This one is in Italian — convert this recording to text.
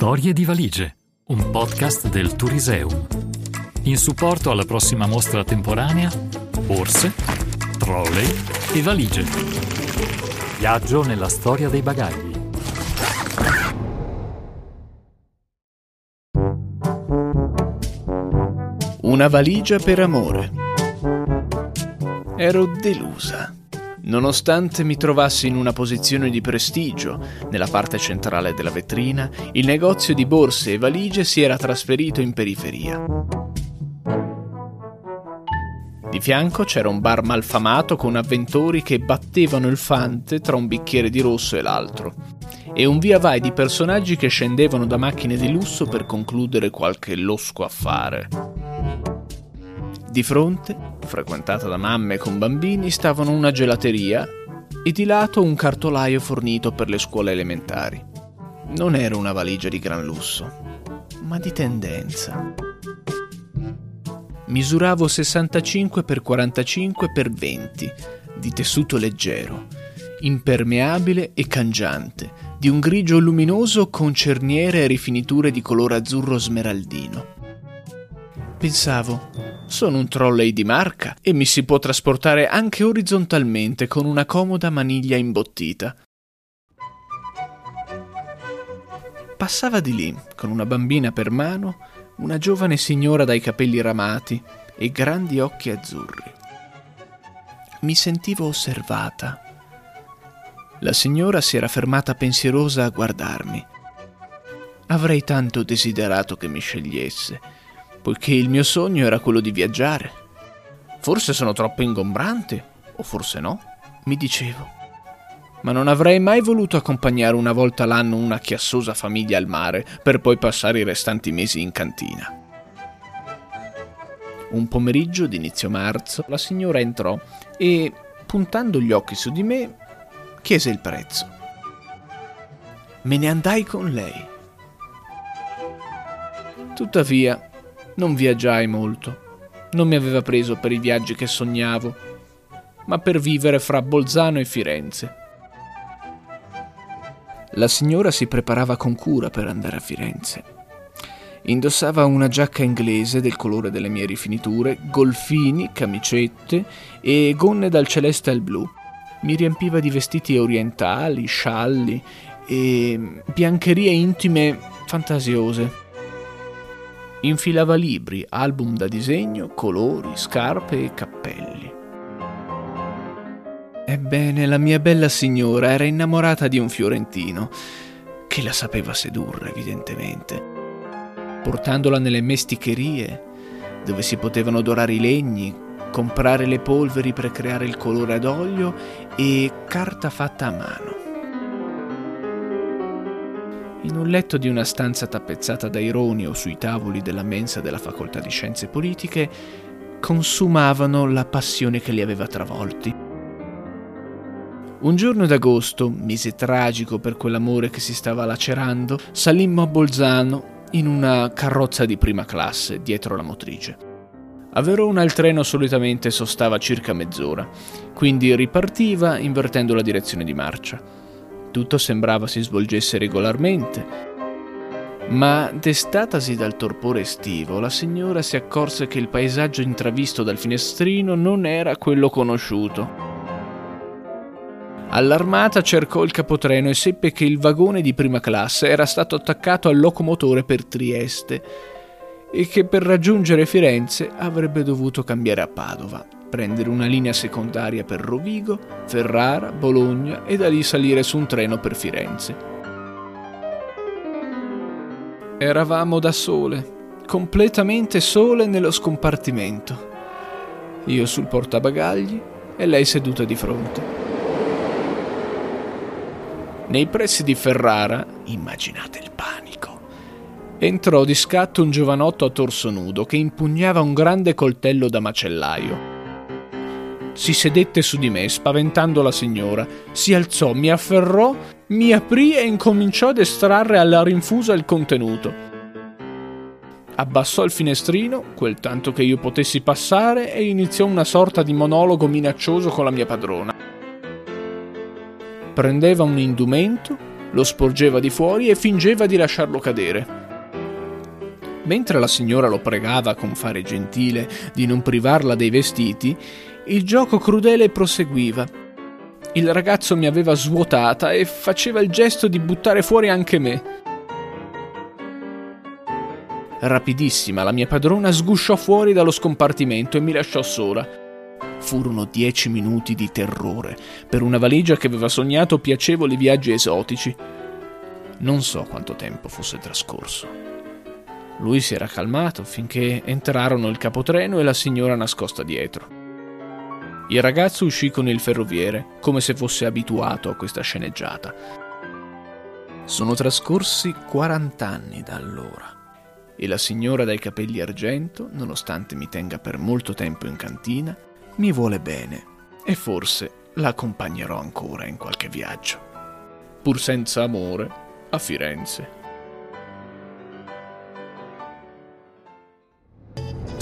Storie di valigie, un podcast del Turiseum. In supporto alla prossima mostra temporanea, borse, trolley e valigie. Viaggio nella storia dei bagagli. Una valigia per amore. Ero delusa. Nonostante mi trovassi in una posizione di prestigio nella parte centrale della vetrina, il negozio di borse e valigie si era trasferito in periferia. Di fianco c'era un bar malfamato con avventori che battevano il fante tra un bicchiere di rosso e l'altro, e un via vai di personaggi che scendevano da macchine di lusso per concludere qualche losco affare. Di fronte, frequentata da mamme con bambini, stavano una gelateria e di lato un cartolaio fornito per le scuole elementari. Non era una valigia di gran lusso, ma di tendenza. Misuravo 65 x 45 x 20, di tessuto leggero, impermeabile e cangiante, di un grigio luminoso con cerniere e rifiniture di colore azzurro smeraldino. Pensavo, sono un trolley di marca e mi si può trasportare anche orizzontalmente con una comoda maniglia imbottita. Passava di lì, con una bambina per mano, una giovane signora dai capelli ramati e grandi occhi azzurri. Mi sentivo osservata. La signora si era fermata pensierosa a guardarmi. Avrei tanto desiderato che mi scegliesse poiché il mio sogno era quello di viaggiare. Forse sono troppo ingombrante, o forse no, mi dicevo. Ma non avrei mai voluto accompagnare una volta l'anno una chiassosa famiglia al mare per poi passare i restanti mesi in cantina. Un pomeriggio d'inizio marzo la signora entrò e, puntando gli occhi su di me, chiese il prezzo. Me ne andai con lei. Tuttavia, non viaggiai molto. Non mi aveva preso per i viaggi che sognavo, ma per vivere fra Bolzano e Firenze. La signora si preparava con cura per andare a Firenze. Indossava una giacca inglese del colore delle mie rifiniture, golfini, camicette e gonne dal celeste al blu. Mi riempiva di vestiti orientali, scialli e biancherie intime fantasiose. Infilava libri, album da disegno, colori, scarpe e cappelli. Ebbene, la mia bella signora era innamorata di un fiorentino, che la sapeva sedurre, evidentemente. Portandola nelle mesticherie, dove si potevano dorare i legni, comprare le polveri per creare il colore ad olio e carta fatta a mano. In un letto di una stanza tappezzata da ironi o sui tavoli della mensa della facoltà di scienze politiche, consumavano la passione che li aveva travolti. Un giorno d'agosto, mese tragico per quell'amore che si stava lacerando, salimmo a Bolzano in una carrozza di prima classe dietro la motrice. A Verona il treno solitamente sostava circa mezz'ora, quindi ripartiva invertendo la direzione di marcia. Tutto sembrava si svolgesse regolarmente. Ma, destatasi dal torpore estivo, la signora si accorse che il paesaggio intravisto dal finestrino non era quello conosciuto. Allarmata cercò il capotreno e seppe che il vagone di prima classe era stato attaccato al locomotore per Trieste e che per raggiungere Firenze avrebbe dovuto cambiare a Padova prendere una linea secondaria per Rovigo, Ferrara, Bologna e da lì salire su un treno per Firenze. Eravamo da sole, completamente sole nello scompartimento. Io sul portabagagli e lei seduta di fronte. Nei pressi di Ferrara, immaginate il panico, entrò di scatto un giovanotto a torso nudo che impugnava un grande coltello da macellaio si sedette su di me, spaventando la signora. Si alzò, mi afferrò, mi aprì e incominciò ad estrarre alla rinfusa il contenuto. Abbassò il finestrino, quel tanto che io potessi passare, e iniziò una sorta di monologo minaccioso con la mia padrona. Prendeva un indumento, lo sporgeva di fuori e fingeva di lasciarlo cadere. Mentre la signora lo pregava con fare gentile di non privarla dei vestiti, il gioco crudele proseguiva. Il ragazzo mi aveva svuotata e faceva il gesto di buttare fuori anche me. Rapidissima, la mia padrona sgusciò fuori dallo scompartimento e mi lasciò sola. Furono dieci minuti di terrore per una valigia che aveva sognato piacevoli viaggi esotici. Non so quanto tempo fosse trascorso. Lui si era calmato finché entrarono il capotreno e la signora nascosta dietro. Il ragazzo uscì con il ferroviere, come se fosse abituato a questa sceneggiata. Sono trascorsi 40 anni da allora e la signora dai capelli argento, nonostante mi tenga per molto tempo in cantina, mi vuole bene e forse la accompagnerò ancora in qualche viaggio. Pur senza amore, a Firenze.